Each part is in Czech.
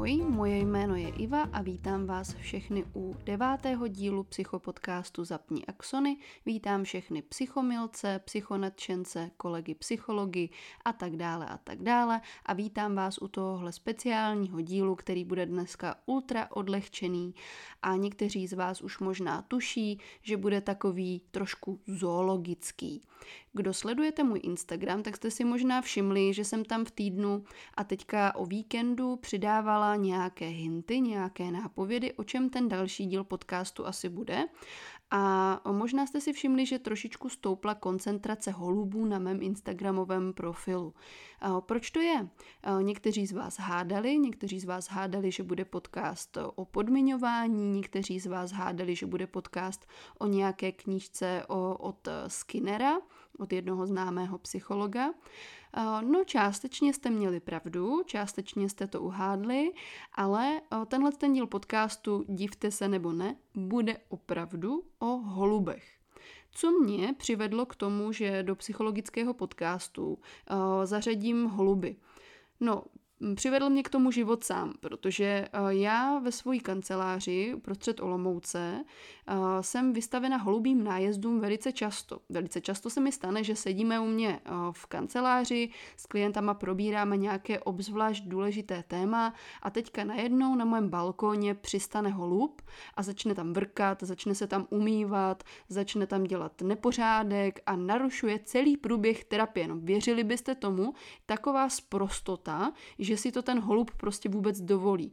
Ahoj, moje jméno je Iva a vítám vás všechny u devátého dílu psychopodcastu Zapni Axony. Vítám všechny psychomilce, psychonadšence, kolegy psychologi a tak dále a tak dále a vítám vás u tohohle speciálního dílu, který bude dneska ultra odlehčený a někteří z vás už možná tuší, že bude takový trošku zoologický. Kdo sledujete můj Instagram, tak jste si možná všimli, že jsem tam v týdnu a teďka o víkendu přidávala nějaké hinty, nějaké nápovědy, o čem ten další díl podcastu asi bude. A možná jste si všimli, že trošičku stoupla koncentrace holubů na mém Instagramovém profilu. Proč to je? Někteří z vás hádali, někteří z vás hádali, že bude podcast o podmiňování, někteří z vás hádali, že bude podcast o nějaké knížce od Skinnera, od jednoho známého psychologa. No částečně jste měli pravdu, částečně jste to uhádli, ale tenhle ten díl podcastu, divte se nebo ne, bude opravdu o holubech. Co mě přivedlo k tomu, že do psychologického podcastu zařadím holuby? No, Přivedl mě k tomu život sám, protože eh, já ve své kanceláři uprostřed Olomouce eh, jsem vystavena holubým nájezdům velice často. Velice často se mi stane, že sedíme u mě eh, v kanceláři, s klientama probíráme nějaké obzvlášť důležité téma a teďka najednou na mém balkóně přistane holub a začne tam vrkat, začne se tam umývat, začne tam dělat nepořádek a narušuje celý průběh terapie. No, věřili byste tomu, taková sprostota, že že si to ten holub prostě vůbec dovolí.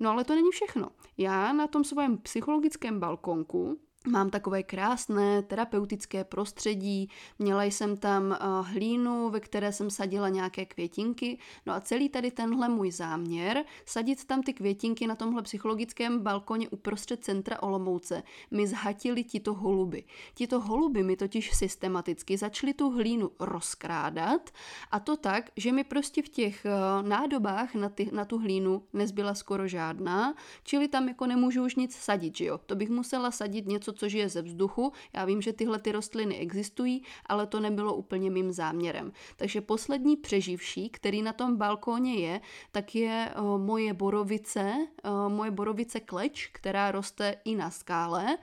No ale to není všechno. Já na tom svém psychologickém balkonku Mám takové krásné terapeutické prostředí, měla jsem tam eh, hlínu, ve které jsem sadila nějaké květinky, no a celý tady tenhle můj záměr, sadit tam ty květinky na tomhle psychologickém balkoně uprostřed centra Olomouce, mi zhatili tito holuby. Tito holuby mi totiž systematicky začaly tu hlínu rozkrádat a to tak, že mi prostě v těch eh, nádobách na, ty, na tu hlínu nezbyla skoro žádná, čili tam jako nemůžu už nic sadit, že jo? To bych musela sadit něco, co žije ze vzduchu. Já vím, že tyhle ty rostliny existují, ale to nebylo úplně mým záměrem. Takže poslední přeživší, který na tom balkóně je, tak je uh, moje borovice, uh, moje borovice kleč, která roste i na skále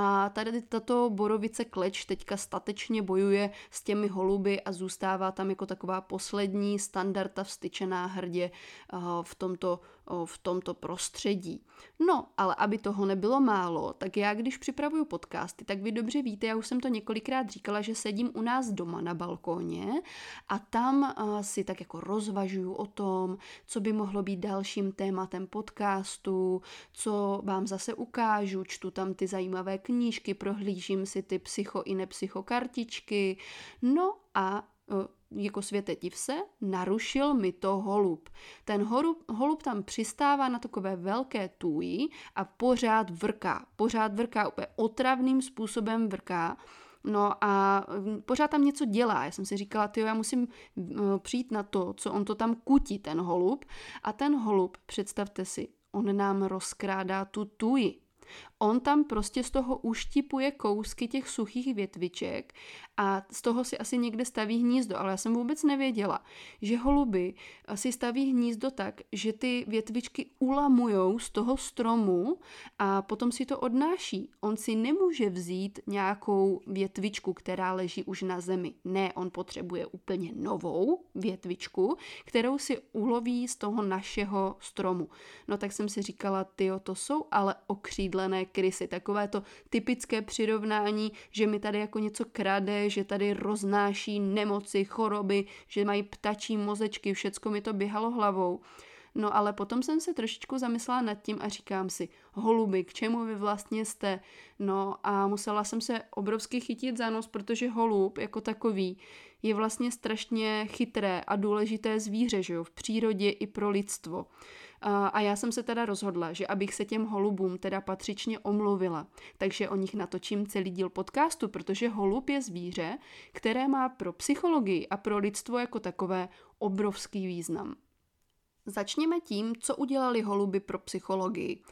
a tady tato borovice kleč teďka statečně bojuje s těmi holuby a zůstává tam jako taková poslední standarda vstyčená hrdě uh, v tomto v tomto prostředí. No, ale aby toho nebylo málo, tak já když připravuju podcasty, tak vy dobře víte, já už jsem to několikrát říkala, že sedím u nás doma na balkóně a tam si tak jako rozvažuju o tom, co by mohlo být dalším tématem podcastu, co vám zase ukážu, čtu tam ty zajímavé knížky, prohlížím si ty psycho i nepsychokartičky, no a jako světe div se, narušil mi to holub. Ten holub, holub tam přistává na takové velké tůji a pořád vrká. Pořád vrká, úplně otravným způsobem vrká. No a mm, pořád tam něco dělá. Já jsem si říkala, ty já musím mm, přijít na to, co on to tam kutí, ten holub. A ten holub, představte si, on nám rozkrádá tu tuji. On tam prostě z toho uštipuje kousky těch suchých větviček a z toho si asi někde staví hnízdo, ale já jsem vůbec nevěděla, že holuby si staví hnízdo tak, že ty větvičky ulamujou z toho stromu a potom si to odnáší. On si nemůže vzít nějakou větvičku, která leží už na zemi. Ne, on potřebuje úplně novou větvičku, kterou si uloví z toho našeho stromu. No tak jsem si říkala, ty to jsou ale okřídlené krysy. Takové to typické přirovnání, že mi tady jako něco krade, že tady roznáší nemoci, choroby, že mají ptačí mozečky, všecko mi to běhalo hlavou. No ale potom jsem se trošičku zamyslela nad tím a říkám si, holuby, k čemu vy vlastně jste? No a musela jsem se obrovsky chytit za nos, protože holub jako takový je vlastně strašně chytré a důležité zvíře, že jo, v přírodě i pro lidstvo. A já jsem se teda rozhodla, že abych se těm holubům teda patřičně omluvila, takže o nich natočím celý díl podcastu, protože holub je zvíře, které má pro psychologii a pro lidstvo jako takové obrovský význam. Začněme tím, co udělali holuby pro psychologii.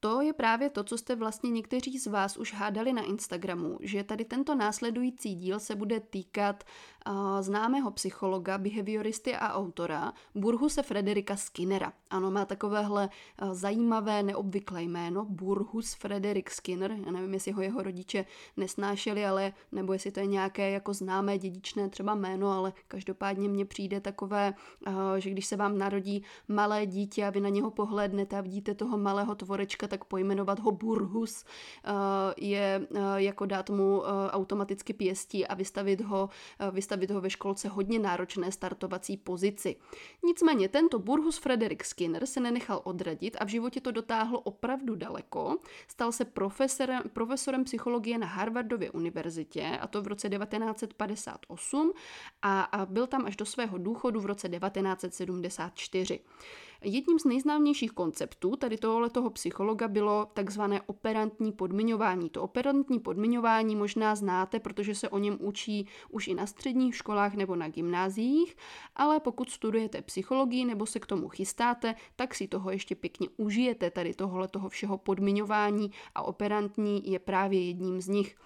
to je právě to, co jste vlastně někteří z vás už hádali na Instagramu, že tady tento následující díl se bude týkat známého psychologa, behavioristy a autora Burhuse Frederika Skinnera. Ano, má takovéhle uh, zajímavé, neobvyklé jméno, Burhus Frederik Skinner. Já nevím, jestli ho jeho rodiče nesnášeli, ale nebo jestli to je nějaké jako známé dědičné třeba jméno, ale každopádně mně přijde takové, uh, že když se vám narodí malé dítě a vy na něho pohlédnete a vidíte toho malého tvorečka, tak pojmenovat ho Burhus eh, je eh, jako dát mu eh, automaticky pěstí a vystavit ho, vystavit ho ve školce hodně náročné startovací pozici. Nicméně tento Burhus Frederick Skinner se nenechal odradit a v životě to dotáhlo opravdu daleko. Stal se profesorem, profesorem psychologie na Harvardově univerzitě a to v roce 1958 a, a byl tam až do svého důchodu v roce 1974. Jedním z nejznámějších konceptů tady toho psychologa bylo takzvané operantní podmiňování. To operantní podmiňování možná znáte, protože se o něm učí už i na středních školách nebo na gymnáziích, ale pokud studujete psychologii nebo se k tomu chystáte, tak si toho ještě pěkně užijete tady tohohle toho všeho podmiňování a operantní je právě jedním z nich.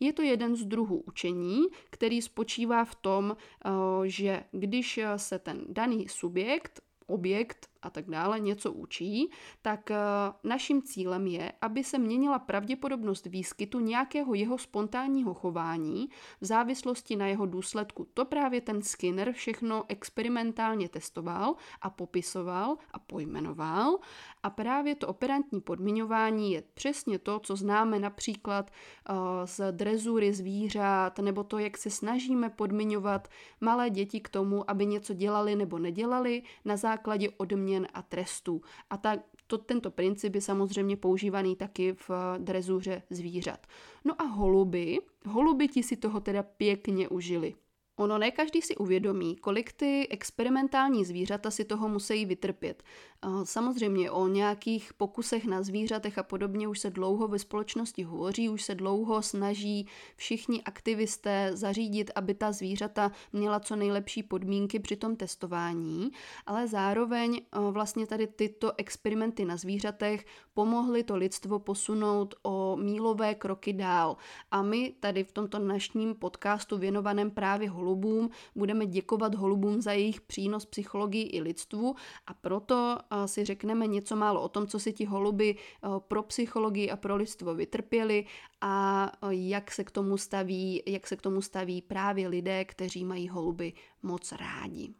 Je to jeden z druhů učení, který spočívá v tom, eh, že když se ten daný subjekt, objekt a tak dále něco učí, tak eh, naším cílem je, aby se měnila pravděpodobnost výskytu nějakého jeho spontánního chování v závislosti na jeho důsledku. To právě ten Skinner všechno experimentálně testoval a popisoval a pojmenoval a právě to operantní podmiňování je přesně to, co známe například uh, z drezury zvířat, nebo to, jak se snažíme podmiňovat malé děti k tomu, aby něco dělali nebo nedělali na základě odměn a trestů. A ta, to, tento princip je samozřejmě používaný taky v drezuře zvířat. No a holuby, holuby ti si toho teda pěkně užili. Ono ne každý si uvědomí, kolik ty experimentální zvířata si toho musí vytrpět. Samozřejmě o nějakých pokusech na zvířatech a podobně už se dlouho ve společnosti hovoří, už se dlouho snaží všichni aktivisté zařídit, aby ta zvířata měla co nejlepší podmínky při tom testování, ale zároveň vlastně tady tyto experimenty na zvířatech pomohly to lidstvo posunout o mílové kroky dál. A my tady v tomto dnešním podcastu věnovaném právě holubům budeme děkovat holubům za jejich přínos psychologii i lidstvu a proto si řekneme něco málo o tom, co si ti holuby pro psychologii a pro lidstvo vytrpěli a jak se k tomu staví, jak se k tomu staví právě lidé, kteří mají holuby moc rádi.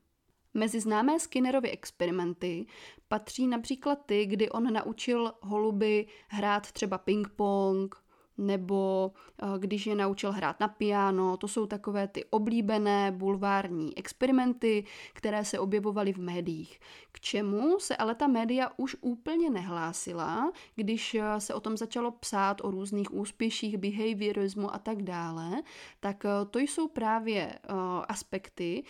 Mezi známé Skinnerovy experimenty patří například ty, kdy on naučil holuby hrát třeba ping-pong, nebo eh, když je naučil hrát na piano. To jsou takové ty oblíbené bulvární experimenty, které se objevovaly v médiích. K čemu se ale ta média už úplně nehlásila, když eh, se o tom začalo psát o různých úspěších behaviorismu a tak dále, tak eh, to jsou právě aspekty,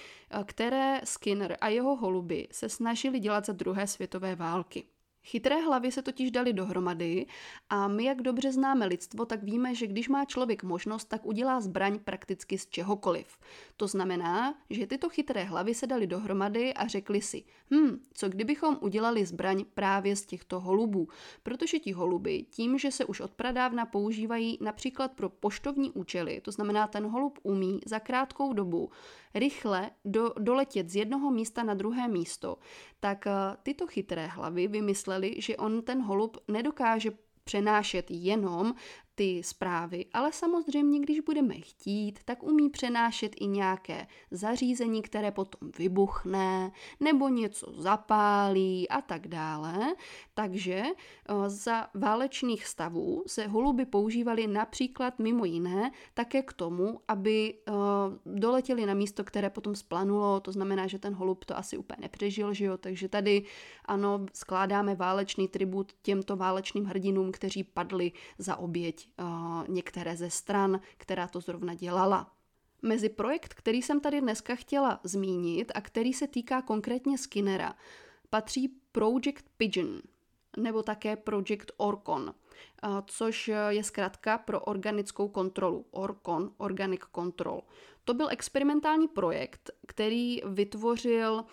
které Skinner a jeho holuby se snažili dělat za druhé světové války. Chytré hlavy se totiž dali dohromady a my, jak dobře známe lidstvo, tak víme, že když má člověk možnost, tak udělá zbraň prakticky z čehokoliv. To znamená, že tyto chytré hlavy se dali dohromady a řekli si, hm, co kdybychom udělali zbraň právě z těchto holubů, protože ti holuby tím, že se už od pradávna používají například pro poštovní účely, to znamená ten holub umí za krátkou dobu rychle do, doletět z jednoho místa na druhé místo, tak eh, tyto chytré hlavy vymysleli, že on ten holub nedokáže přenášet jenom ty zprávy, ale samozřejmě, když budeme chtít, tak umí přenášet i nějaké zařízení, které potom vybuchne nebo něco zapálí a tak dále. Takže eh, za válečných stavů se holuby používaly například mimo jiné také k tomu, aby eh, doletěli na místo, které potom splanulo, to znamená, že ten holub to asi úplně nepřežil, že jo? takže tady ano, skládáme válečný tribut těmto válečným hrdinům, kteří padli za oběť uh, některé ze stran, která to zrovna dělala. Mezi projekt, který jsem tady dneska chtěla zmínit a který se týká konkrétně Skinnera, patří Project Pigeon nebo také Project Orcon, což je zkrátka pro organickou kontrolu. Orcon, Organic Control. To byl experimentální projekt, který vytvořil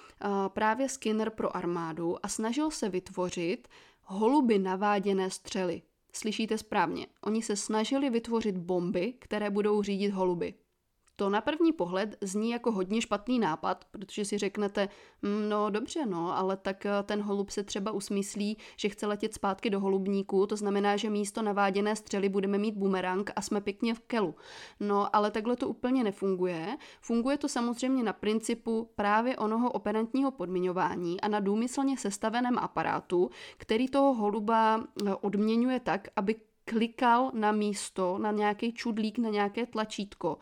právě Skinner pro armádu a snažil se vytvořit holuby naváděné střely. Slyšíte správně, oni se snažili vytvořit bomby, které budou řídit holuby. To na první pohled zní jako hodně špatný nápad, protože si řeknete, hm, no dobře, no, ale tak eh, ten holub se třeba usmyslí, že chce letět zpátky do holubníku, to znamená, že místo naváděné střely budeme mít bumerang a jsme pěkně v kelu. No, ale takhle to úplně nefunguje. Funguje to samozřejmě na principu právě onoho operantního podmiňování a na důmyslně sestaveném aparátu, který toho holuba eh, odměňuje tak, aby klikal na místo, na nějaký čudlík, na nějaké tlačítko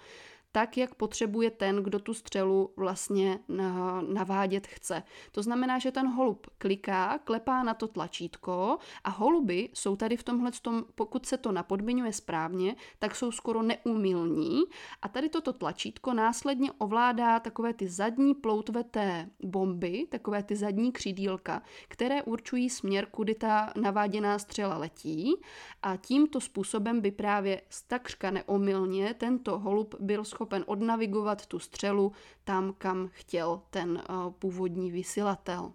tak, jak potřebuje ten, kdo tu střelu vlastně navádět chce. To znamená, že ten holub kliká, klepá na to tlačítko a holuby jsou tady v tomhle, tom, pokud se to napodmiňuje správně, tak jsou skoro neumilní a tady toto tlačítko následně ovládá takové ty zadní ploutveté bomby, takové ty zadní křídílka, které určují směr, kudy ta naváděná střela letí a tímto způsobem by právě takřka neomylně tento holub byl schopen schopen odnavigovat tu střelu tam, kam chtěl ten uh, původní vysílatel.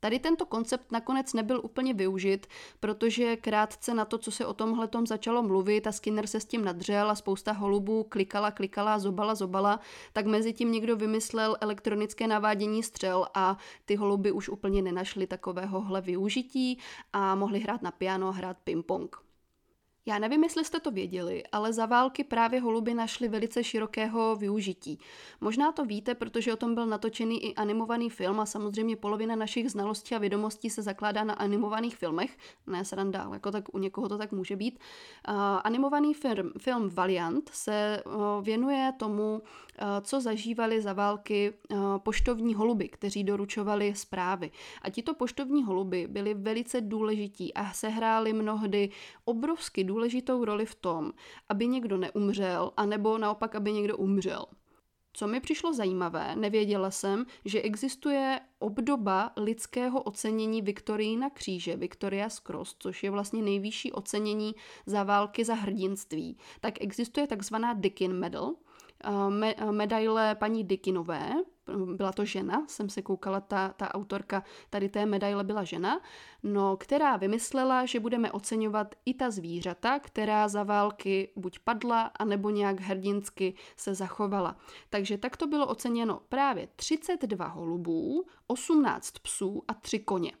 Tady tento koncept nakonec nebyl úplně využit, protože krátce na to, co se o tomhle tom začalo mluvit a Skinner se s tím nadřel a spousta holubů klikala, klikala, zobala, zobala, tak mezi tím někdo vymyslel elektronické navádění střel a ty holuby už úplně nenašly takovéhohle využití a mohli hrát na piano, hrát ping-pong. Já nevím, jestli jste to věděli, ale za války právě holuby našly velice širokého využití. Možná to víte, protože o tom byl natočený i animovaný film a samozřejmě polovina našich znalostí a vědomostí se zakládá na animovaných filmech. Ne sranda, ale jako tak u někoho to tak může být. Uh, animovaný film, film Valiant se uh, věnuje tomu, uh, co zažívali za války uh, poštovní holuby, kteří doručovali zprávy. A tito poštovní holuby byli velice důležití a sehráli mnohdy obrovsky důležitou roli v tom, aby někdo neumřel, anebo naopak, aby někdo umřel. Co mi přišlo zajímavé, nevěděla jsem, že existuje obdoba lidského ocenění Viktorína kříže, Victoria's Cross, což je vlastně nejvyšší ocenění za války za hrdinství. Tak existuje takzvaná Dickin Medal, me, medaile paní Dickinové, byla to žena, jsem se koukala, ta, ta autorka tady té medaile byla žena, no, která vymyslela, že budeme oceňovat i ta zvířata, která za války buď padla, anebo nějak hrdinsky se zachovala. Takže tak to bylo oceněno právě 32 holubů, 18 psů a 3 koně.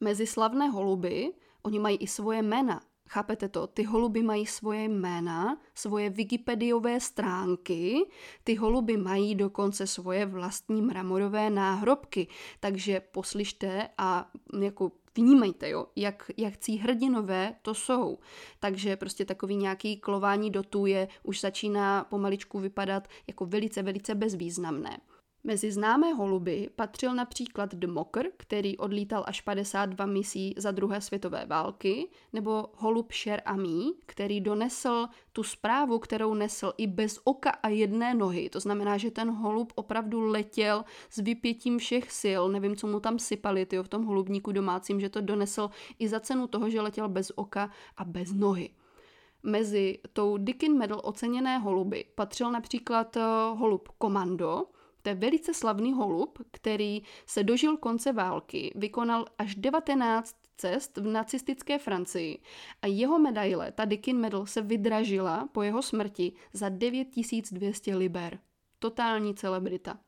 Mezi slavné holuby, oni mají i svoje jména, Chápete to? Ty holuby mají svoje jména, svoje wikipediové stránky, ty holuby mají dokonce svoje vlastní mramorové náhrobky, takže poslyšte a jako vnímejte, jo, jak, jak cí hrdinové to jsou. Takže prostě takový nějaký klování dotů je už začíná pomaličku vypadat jako velice, velice bezvýznamné. Mezi známé holuby patřil například Dmokr, který odlítal až 52 misí za druhé světové války, nebo holub Sher Ami, který donesl tu zprávu, kterou nesl i bez oka a jedné nohy. To znamená, že ten holub opravdu letěl s vypětím všech sil. Nevím, co mu tam sypali tyjo, v tom holubníku domácím, že to donesl i za cenu toho, že letěl bez oka a bez nohy. Mezi tou Dickin Medal oceněné holuby patřil například eh, holub Komando, to je velice slavný holub, který se dožil konce války, vykonal až 19 cest v nacistické Francii a jeho medaile, ta Dickin Medal, se vydražila po jeho smrti za 9200 liber. Totální celebrita.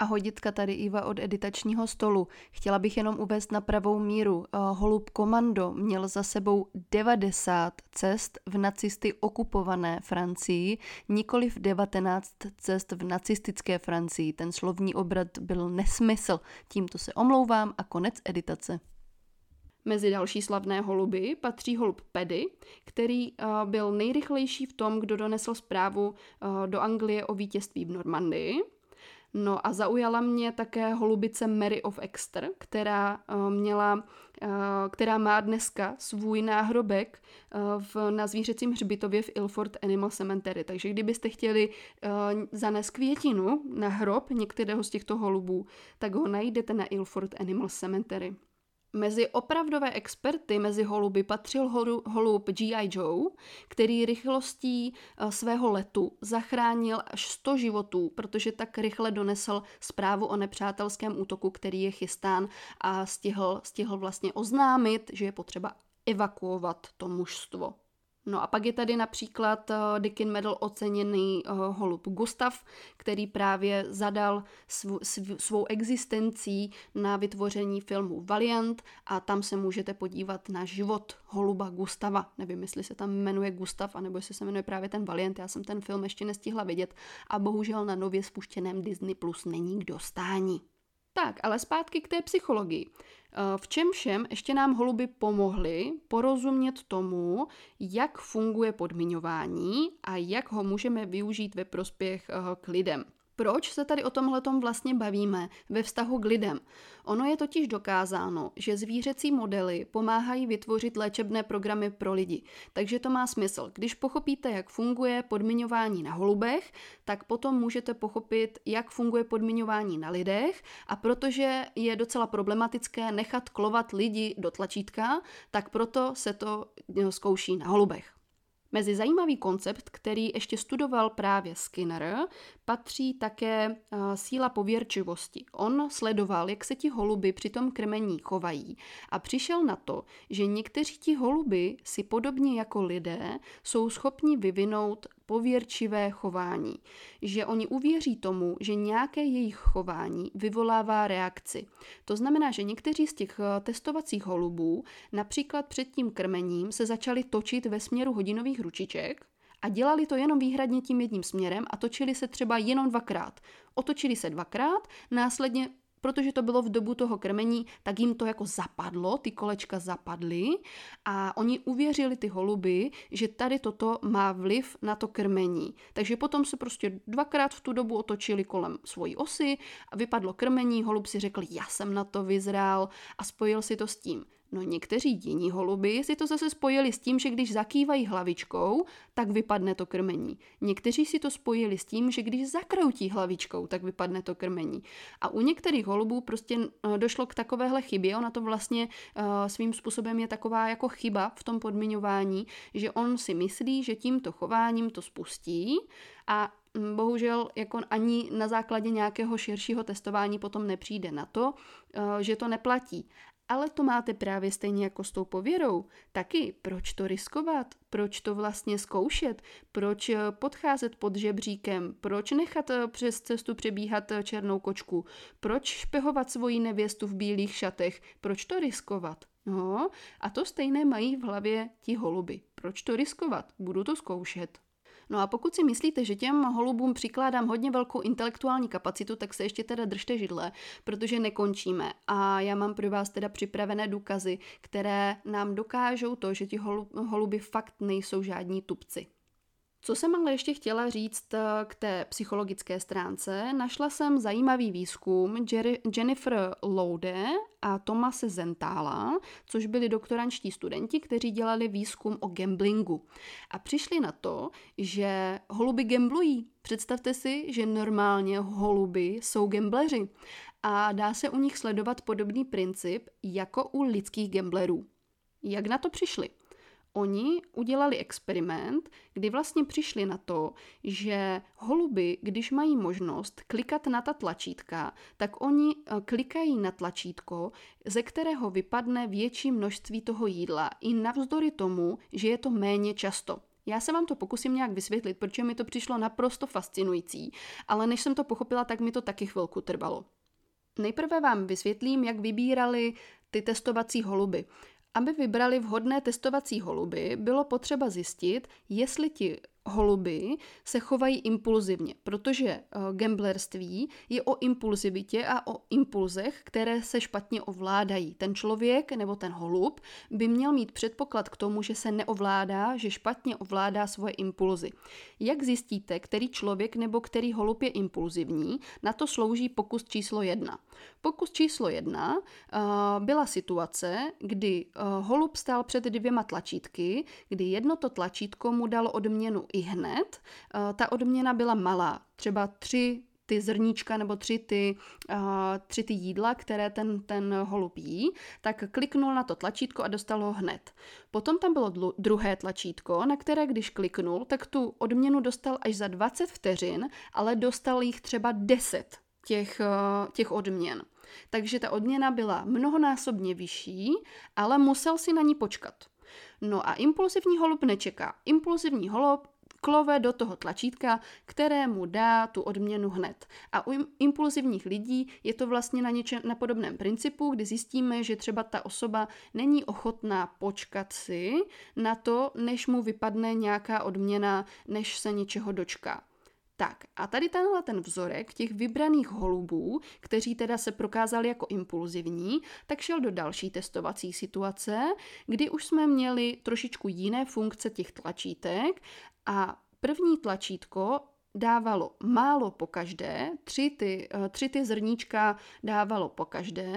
A hoditka tady Iva od editačního stolu. Chtěla bych jenom uvést na pravou míru. Eh, holub Komando měl za sebou 90 cest v nacisty okupované Francii, nikoli v 19 cest v nacistické Francii. Ten slovní obrat byl nesmysl. Tímto se omlouvám a konec editace. Mezi další slavné holuby patří holub Pedy, který uh, byl nejrychlejší v tom, kdo donesl zprávu uh, do Anglie o vítězství v Normandii. No a zaujala mě také holubice Mary of Exeter, která uh, měla, uh, která má dneska svůj náhrobek uh, v, na zvířecím hřbitově v Ilford Animal Cemetery. Takže kdybyste chtěli zanést květinu na hrob některého z těchto holubů, tak ho najdete na Ilford Animal Cemetery. Mezi opravdové experty mezi holuby patřil holub G.I. Joe, který rychlostí eh, svého letu zachránil až 100 životů, protože tak rychle donesl zprávu o nepřátelském útoku, který je chystán a stihl, stihl vlastně oznámit, že je potřeba evakuovat to mužstvo. No a pak je tady například uh, Dickin Medal oceněný uh, holub Gustav, který právě zadal sv- sv- svou existencí na vytvoření filmu Valiant a tam se můžete podívat na život holuba Gustava. Nevím, jestli se tam jmenuje Gustav, anebo jestli se jmenuje právě ten Valiant. Já jsem ten film ještě nestihla vidět a bohužel na nově spuštěném Disney Plus není k dostání. Tak, ale zpátky k té psychologii. Eh, v čem všem ještě nám holuby pomohly porozumět tomu, jak funguje podmiňování a jak ho můžeme využít ve prospěch eh, k lidem. Proč se tady o tomhle vlastně bavíme ve vztahu k lidem? Ono je totiž dokázáno, že zvířecí modely pomáhají vytvořit léčebné programy pro lidi. Takže to má smysl. Když pochopíte, jak funguje podmiňování na holubech, tak potom můžete pochopit, jak funguje podmiňování na lidech a protože je docela problematické nechat klovat lidi do tlačítka, tak proto se to no, zkouší na holubech. Mezi zajímavý koncept, který ještě studoval právě Skinner, patří také uh, síla pověrčivosti. On sledoval, jak se ti holuby při tom krmení chovají a přišel na to, že někteří ti holuby si podobně jako lidé jsou schopni vyvinout pověrčivé chování, že oni uvěří tomu, že nějaké jejich chování vyvolává reakci. To znamená, že někteří z těch eh, testovacích holubů například před tím krmením se začali točit ve směru hodinových ručiček, a dělali to jenom výhradně tím jedním směrem a točili se třeba jenom dvakrát. Otočili se dvakrát, následně protože to bylo v dobu toho krmení, tak jim to jako zapadlo, ty kolečka zapadly a oni uvěřili ty holuby, že tady toto má vliv na to krmení. Takže potom se prostě dvakrát v tu dobu otočili kolem svojí osy a vypadlo krmení, holub si řekl, já jsem na to vyzrál a spojil si to s tím. No někteří jiní holuby si to zase spojili s tím, že když zakývají hlavičkou, tak vypadne to krmení. Někteří si to spojili s tím, že když zakroutí hlavičkou, tak vypadne to krmení. A u některých holubů prostě eh, došlo k takovéhle chybě, ona to vlastně uh, svým způsobem je taková jako chyba v tom podmiňování, že on si myslí, že tímto chováním to spustí a bohužel jako ani na základě nějakého širšího testování potom nepřijde na to, eh, že to neplatí. Ale to máte právě stejně jako s tou pověrou. Taky, proč to riskovat? Proč to vlastně zkoušet? Proč eh, podcházet pod žebříkem? Proč nechat eh, přes cestu přebíhat eh, černou kočku? Proč špehovat svoji nevěstu v bílých šatech? Proč to riskovat? No, a to stejné mají v hlavě ti holuby. Proč to riskovat? Budu to zkoušet. No a pokud si myslíte, že těm holubům přikládám hodně velkou intelektuální kapacitu, tak se ještě teda držte židle, protože nekončíme. A já mám pro vás teda připravené důkazy, které nám dokážou to, že ti holuby fakt nejsou žádní tupci. Co jsem ale ještě chtěla říct eh, k té psychologické stránce, našla jsem zajímavý výzkum Jennifer Loude a Tomase Zentála, což byli doktorančtí studenti, kteří dělali výzkum o gamblingu. A přišli na to, že holuby gamblují. Představte si, že normálně holuby jsou gambleři a dá se u nich sledovat podobný princip jako u lidských gamblerů. Jak na to přišli? Oni udělali experiment, kdy vlastně přišli na to, že holuby, když mají možnost klikat na ta tlačítka, tak oni eh, klikají na tlačítko, ze kterého vypadne větší množství toho jídla, i navzdory tomu, že je to méně často. Já se vám to pokusím nějak vysvětlit, protože mi to přišlo naprosto fascinující, ale než jsem to pochopila, tak mi to taky chvilku trvalo. Nejprve vám vysvětlím, jak vybírali ty testovací holuby. Aby vybrali vhodné testovací holuby, bylo potřeba zjistit, jestli ti holuby se chovají impulzivně, protože uh, gamblerství je o impulzivitě a o impulzech, které se špatně ovládají. Ten člověk nebo ten holub by měl mít předpoklad k tomu, že se neovládá, že špatně ovládá svoje impulzy. Jak zjistíte, který člověk nebo který holub je impulzivní, na to slouží pokus číslo jedna. Pokus číslo jedna uh, byla situace, kdy uh, holub stál před dvěma tlačítky, kdy jedno to tlačítko mu dalo odměnu i hned. Uh, ta odměna byla malá, třeba 3 ty zrníčka nebo tři ty, uh, tři ty jídla, které ten, ten holub jí, tak kliknul na to tlačítko a dostal ho hned. Potom tam bylo dlu- druhé tlačítko, na které když kliknul, tak tu odměnu dostal až za 20 vteřin, ale dostal jich třeba 10 těch, uh, těch odměn. Takže ta odměna byla mnohonásobně vyšší, ale musel si na ní počkat. No a impulsivní holub nečeká. Impulsivní holub klove do toho tlačítka, které mu dá tu odměnu hned. A u impulzivních lidí je to vlastně na, něče, na podobném principu, kdy zjistíme, že třeba ta osoba není ochotná počkat si na to, než mu vypadne nějaká odměna, než se něčeho dočká. Tak a tady tenhle ten vzorek těch vybraných holubů, kteří teda se prokázali jako impulzivní, tak šel do další testovací situace, kdy už jsme měli trošičku jiné funkce těch tlačítek a první tlačítko dávalo málo po každé, tři ty, eh, tři ty zrníčka dávalo po každé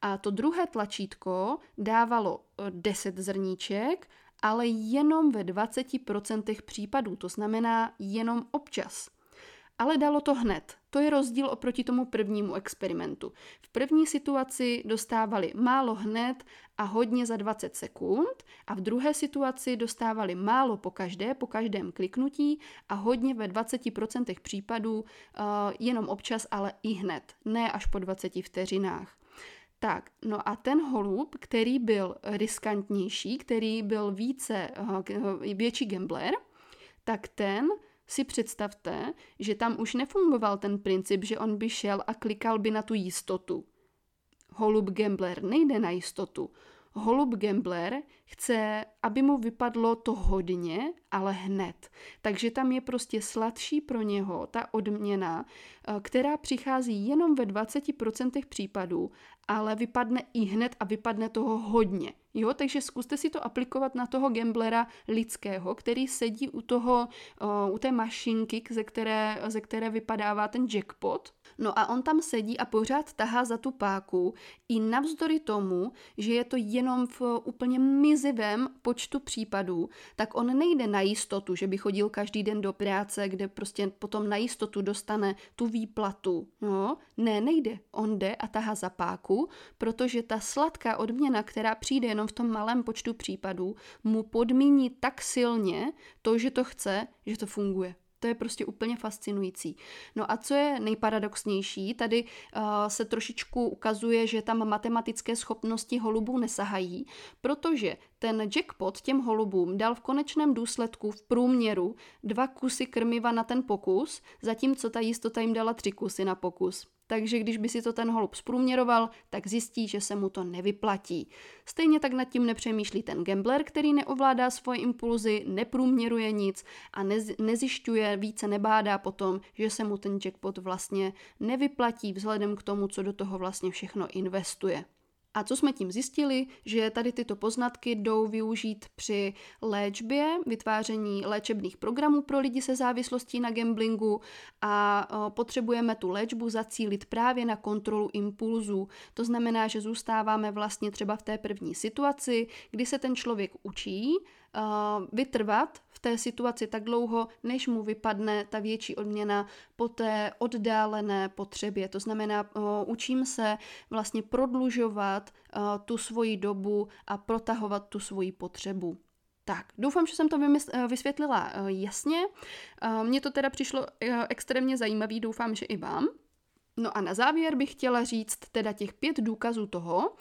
a to druhé tlačítko dávalo 10 eh, zrníček, ale jenom ve 20% případů, to znamená jenom občas. Ale dalo to hned. To je rozdíl oproti tomu prvnímu experimentu. V první situaci dostávali málo hned a hodně za 20 sekund a v druhé situaci dostávali málo po každé, po každém kliknutí a hodně ve 20% případů uh, jenom občas, ale i hned, ne až po 20 vteřinách. Tak, no a ten holub, který byl riskantnější, který byl více, uh, větší gambler, tak ten si představte, že tam už nefungoval ten princip, že on by šel a klikal by na tu jistotu. Holub gambler nejde na jistotu. Holub gambler chce, aby mu vypadlo to hodně, ale hned. Takže tam je prostě sladší pro něho ta odměna, eh, která přichází jenom ve 20% případů, ale vypadne i hned a vypadne toho hodně. Jo, takže zkuste si to aplikovat na toho gamblera lidského, který sedí u toho, uh, u té mašinky, ze které, ze které vypadává ten jackpot. No a on tam sedí a pořád tahá za tu páku i navzdory tomu, že je to jenom v úplně mizivém počtu případů, tak on nejde na jistotu, že by chodil každý den do práce, kde prostě potom na jistotu dostane tu výplatu. No, ne, nejde. On jde a tahá za páku, protože ta sladká odměna, která přijde jenom v tom malém počtu případů, mu podmíní tak silně to, že to chce, že to funguje. To je prostě úplně fascinující. No a co je nejparadoxnější, tady uh, se trošičku ukazuje, že tam matematické schopnosti holubů nesahají, protože ten jackpot těm holubům dal v konečném důsledku v průměru dva kusy krmiva na ten pokus, zatímco ta jistota jim dala tři kusy na pokus. Takže když by si to ten holub zprůměroval, tak zjistí, že se mu to nevyplatí. Stejně tak nad tím nepřemýšlí ten gambler, který neovládá svoje impulzy, neprůměruje nic a nez, nezjišťuje, více nebádá potom, že se mu ten jackpot vlastně nevyplatí vzhledem k tomu, co do toho vlastně všechno investuje. A co jsme tím zjistili, že tady tyto poznatky jdou využít při léčbě, vytváření léčebných programů pro lidi se závislostí na gamblingu a potřebujeme tu léčbu zacílit právě na kontrolu impulzů. To znamená, že zůstáváme vlastně třeba v té první situaci, kdy se ten člověk učí vytrvat v té situaci tak dlouho, než mu vypadne ta větší odměna po té oddálené potřebě. To znamená, učím se vlastně prodlužovat tu svoji dobu a protahovat tu svoji potřebu. Tak, doufám, že jsem to vysvětlila jasně. Mně to teda přišlo extrémně zajímavý, doufám, že i vám. No a na závěr bych chtěla říct teda těch pět důkazů toho,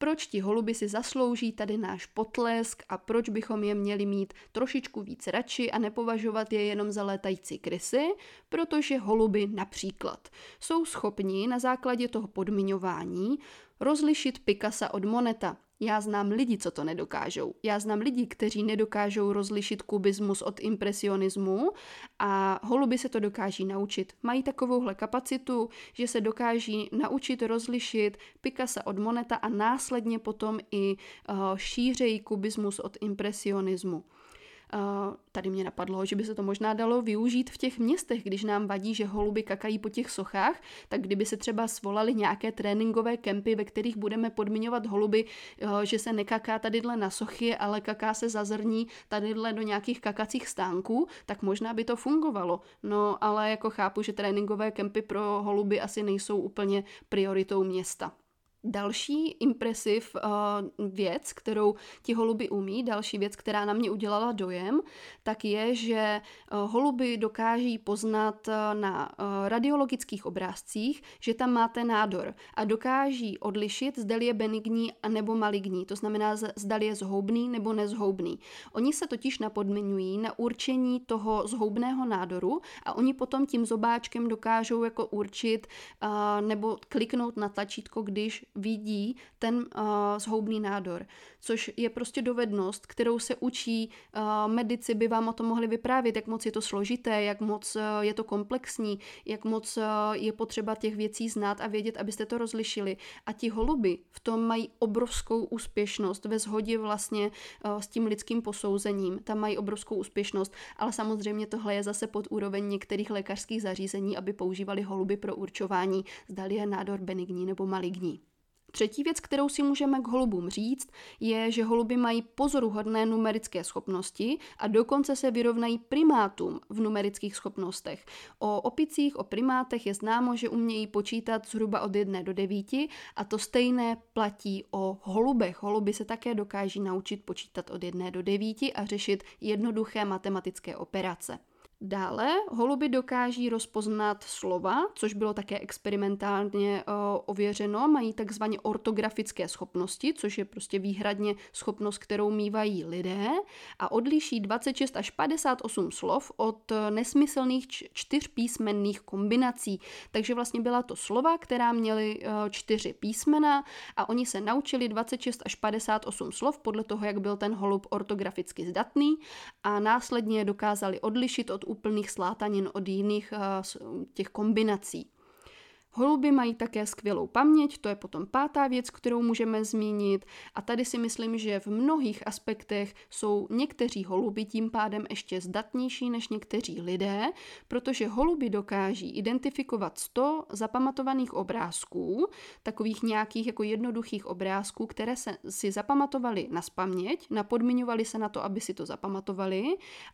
proč ti holuby si zaslouží tady náš potlesk a proč bychom je měli mít trošičku víc radši a nepovažovat je jenom za létající krysy, protože holuby například jsou schopni na základě toho podmiňování rozlišit Picasa od Moneta. Já znám lidi, co to nedokážou. Já znám lidi, kteří nedokážou rozlišit kubismus od impresionismu a holuby se to dokáží naučit. Mají takovouhle kapacitu, že se dokáží naučit rozlišit Picasso od Moneta a následně potom i uh, šířejí kubismus od impresionismu. Tady mě napadlo, že by se to možná dalo využít v těch městech, když nám vadí, že holuby kakají po těch sochách, tak kdyby se třeba svolali nějaké tréninkové kempy, ve kterých budeme podmiňovat holuby, že se nekaká tadyhle na sochy, ale kaká se zazrní tadyhle do nějakých kakacích stánků, tak možná by to fungovalo. No ale jako chápu, že tréninkové kempy pro holuby asi nejsou úplně prioritou města. Další impresiv uh, věc, kterou ti holuby umí, další věc, která na mě udělala dojem, tak je, že uh, holuby dokáží poznat uh, na radiologických obrázcích, že tam máte nádor a dokáží odlišit, zdali je benigní nebo maligní, to znamená, zdali je zhoubný nebo nezhoubný. Oni se totiž napodmiňují na určení toho zhoubného nádoru a oni potom tím zobáčkem dokážou jako určit nebo kliknout na tlačítko, když vidí ten uh, zhoubný nádor, což je prostě dovednost, kterou se učí uh, medici, by vám o tom mohli vyprávět, jak moc je to složité, jak moc uh, je to komplexní, jak moc uh, je potřeba těch věcí znát a vědět, abyste to rozlišili. A ti holuby v tom mají obrovskou úspěšnost ve shodě vlastně uh, s tím lidským posouzením. Tam mají obrovskou úspěšnost, ale samozřejmě tohle je zase pod úroveň některých lékařských zařízení, aby používali holuby pro určování, zdali je nádor benigní nebo maligní. Třetí věc, kterou si můžeme k holubům říct, je, že holuby mají pozoruhodné numerické schopnosti a dokonce se vyrovnají primátům v numerických schopnostech. O opicích, o primátech je známo, že umějí počítat zhruba od 1 do 9 a to stejné platí o holubech. Holuby se také dokáží naučit počítat od 1 do 9 a řešit jednoduché matematické operace. Dále holuby dokáží rozpoznat slova, což bylo také experimentálně uh, ověřeno, mají takzvaně ortografické schopnosti, což je prostě výhradně schopnost, kterou mývají lidé a odliší 26 až 58 slov od nesmyslných čtyřpísmenných kombinací. Takže vlastně byla to slova, která měly uh, čtyři písmena a oni se naučili 26 až 58 slov podle toho, jak byl ten holub ortograficky zdatný a následně dokázali odlišit od úplných slátanin od jiných eh, těch kombinací. Holuby mají také skvělou paměť, to je potom pátá věc, kterou můžeme zmínit. A tady si myslím, že v mnohých aspektech jsou někteří holuby tím pádem ještě zdatnější než někteří lidé, protože holuby dokáží identifikovat 100 zapamatovaných obrázků, takových nějakých jako jednoduchých obrázků, které se si zapamatovali na spaměť, napodmiňovali se na to, aby si to zapamatovali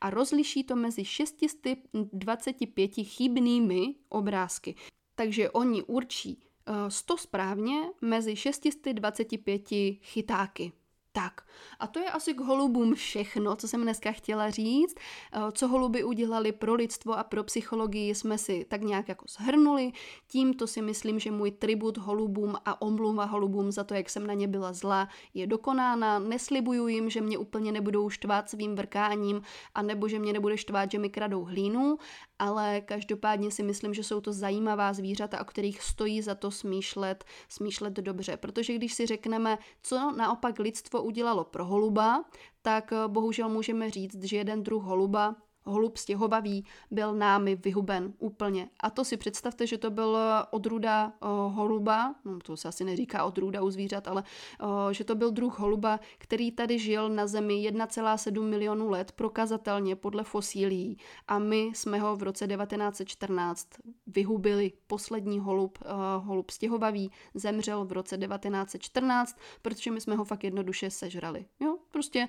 a rozliší to mezi 625 chybnými obrázky. Takže oni určí 100 eh, správně mezi 625 chytáky. Tak, a to je asi k holubům všechno, co jsem dneska chtěla říct. Eh, co holuby udělali pro lidstvo a pro psychologii jsme si tak nějak jako shrnuli. Tímto si myslím, že můj tribut holubům a omluva holubům za to, jak jsem na ně byla zlá, je dokonána. Neslibuju jim, že mě úplně nebudou štvát svým vrkáním a nebo že mě nebude štvát, že mi kradou hlínu, ale každopádně si myslím, že jsou to zajímavá zvířata, o kterých stojí za to smýšlet, smýšlet dobře. Protože když si řekneme, co naopak lidstvo udělalo pro holuba, tak eh, bohužel můžeme říct, že jeden druh holuba holub stěhovavý byl námi vyhuben úplně. A to si představte, že to byl odrůda uh, holuba, no to se asi neříká odrůda u zvířat, ale uh, že to byl druh holuba, který tady žil na Zemi 1,7 milionů let prokazatelně podle fosílií. A my jsme ho v roce 1914 vyhubili. Poslední holub, uh, holub stěhovavý, zemřel v roce 1914, protože my jsme ho fakt jednoduše sežrali. Jo? Prostě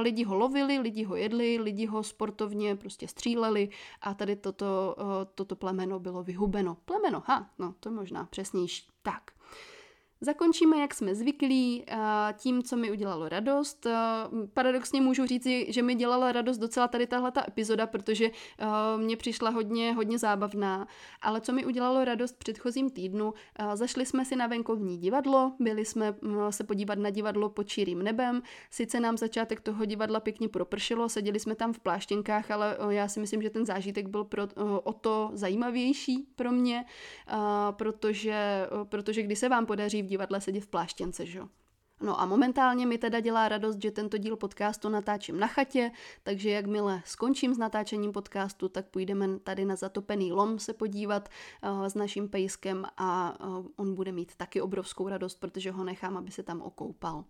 lidi ho lovili, lidi ho jedli, lidi ho sportovně prostě stříleli a tady toto, eh, toto plemeno bylo vyhubeno. Plemeno, ha, no to je možná přesnější. Tak. Zakončíme, jak jsme zvyklí, eh, tím, co mi udělalo radost. Eh, paradoxně můžu říci, že mi dělala radost docela tady tahle ta epizoda, protože eh, mě přišla hodně, hodně zábavná. Ale co mi udělalo radost předchozím týdnu, zašli jsme si na venkovní divadlo, byli jsme mm, se podívat na divadlo pod čirým nebem. Sice nám začátek toho divadla pěkně propršelo, seděli jsme tam v pláštěnkách, ale já si myslím, že ten zážitek byl pro, o to zajímavější pro mě, protože, protože když se vám podaří v divadle sedět v pláštěnce, že jo. No a momentálně mi teda dělá radost, že tento díl podcastu natáčím na chatě, takže jakmile skončím s natáčením podcastu, tak půjdeme tady na zatopený lom se podívat uh, s naším pejskem a uh, on bude mít taky obrovskou radost, protože ho nechám, aby se tam okoupal.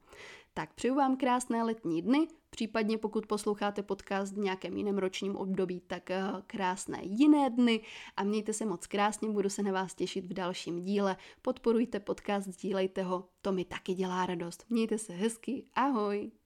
Tak přeju vám krásné letní dny, Případně pokud posloucháte podcast v nějakém jiném ročním období, tak eh, krásné jiné dny a mějte se moc krásně, budu se na vás těšit v dalším díle. Podporujte podcast, sdílejte ho, to mi taky dělá radost. Mějte se hezky, ahoj!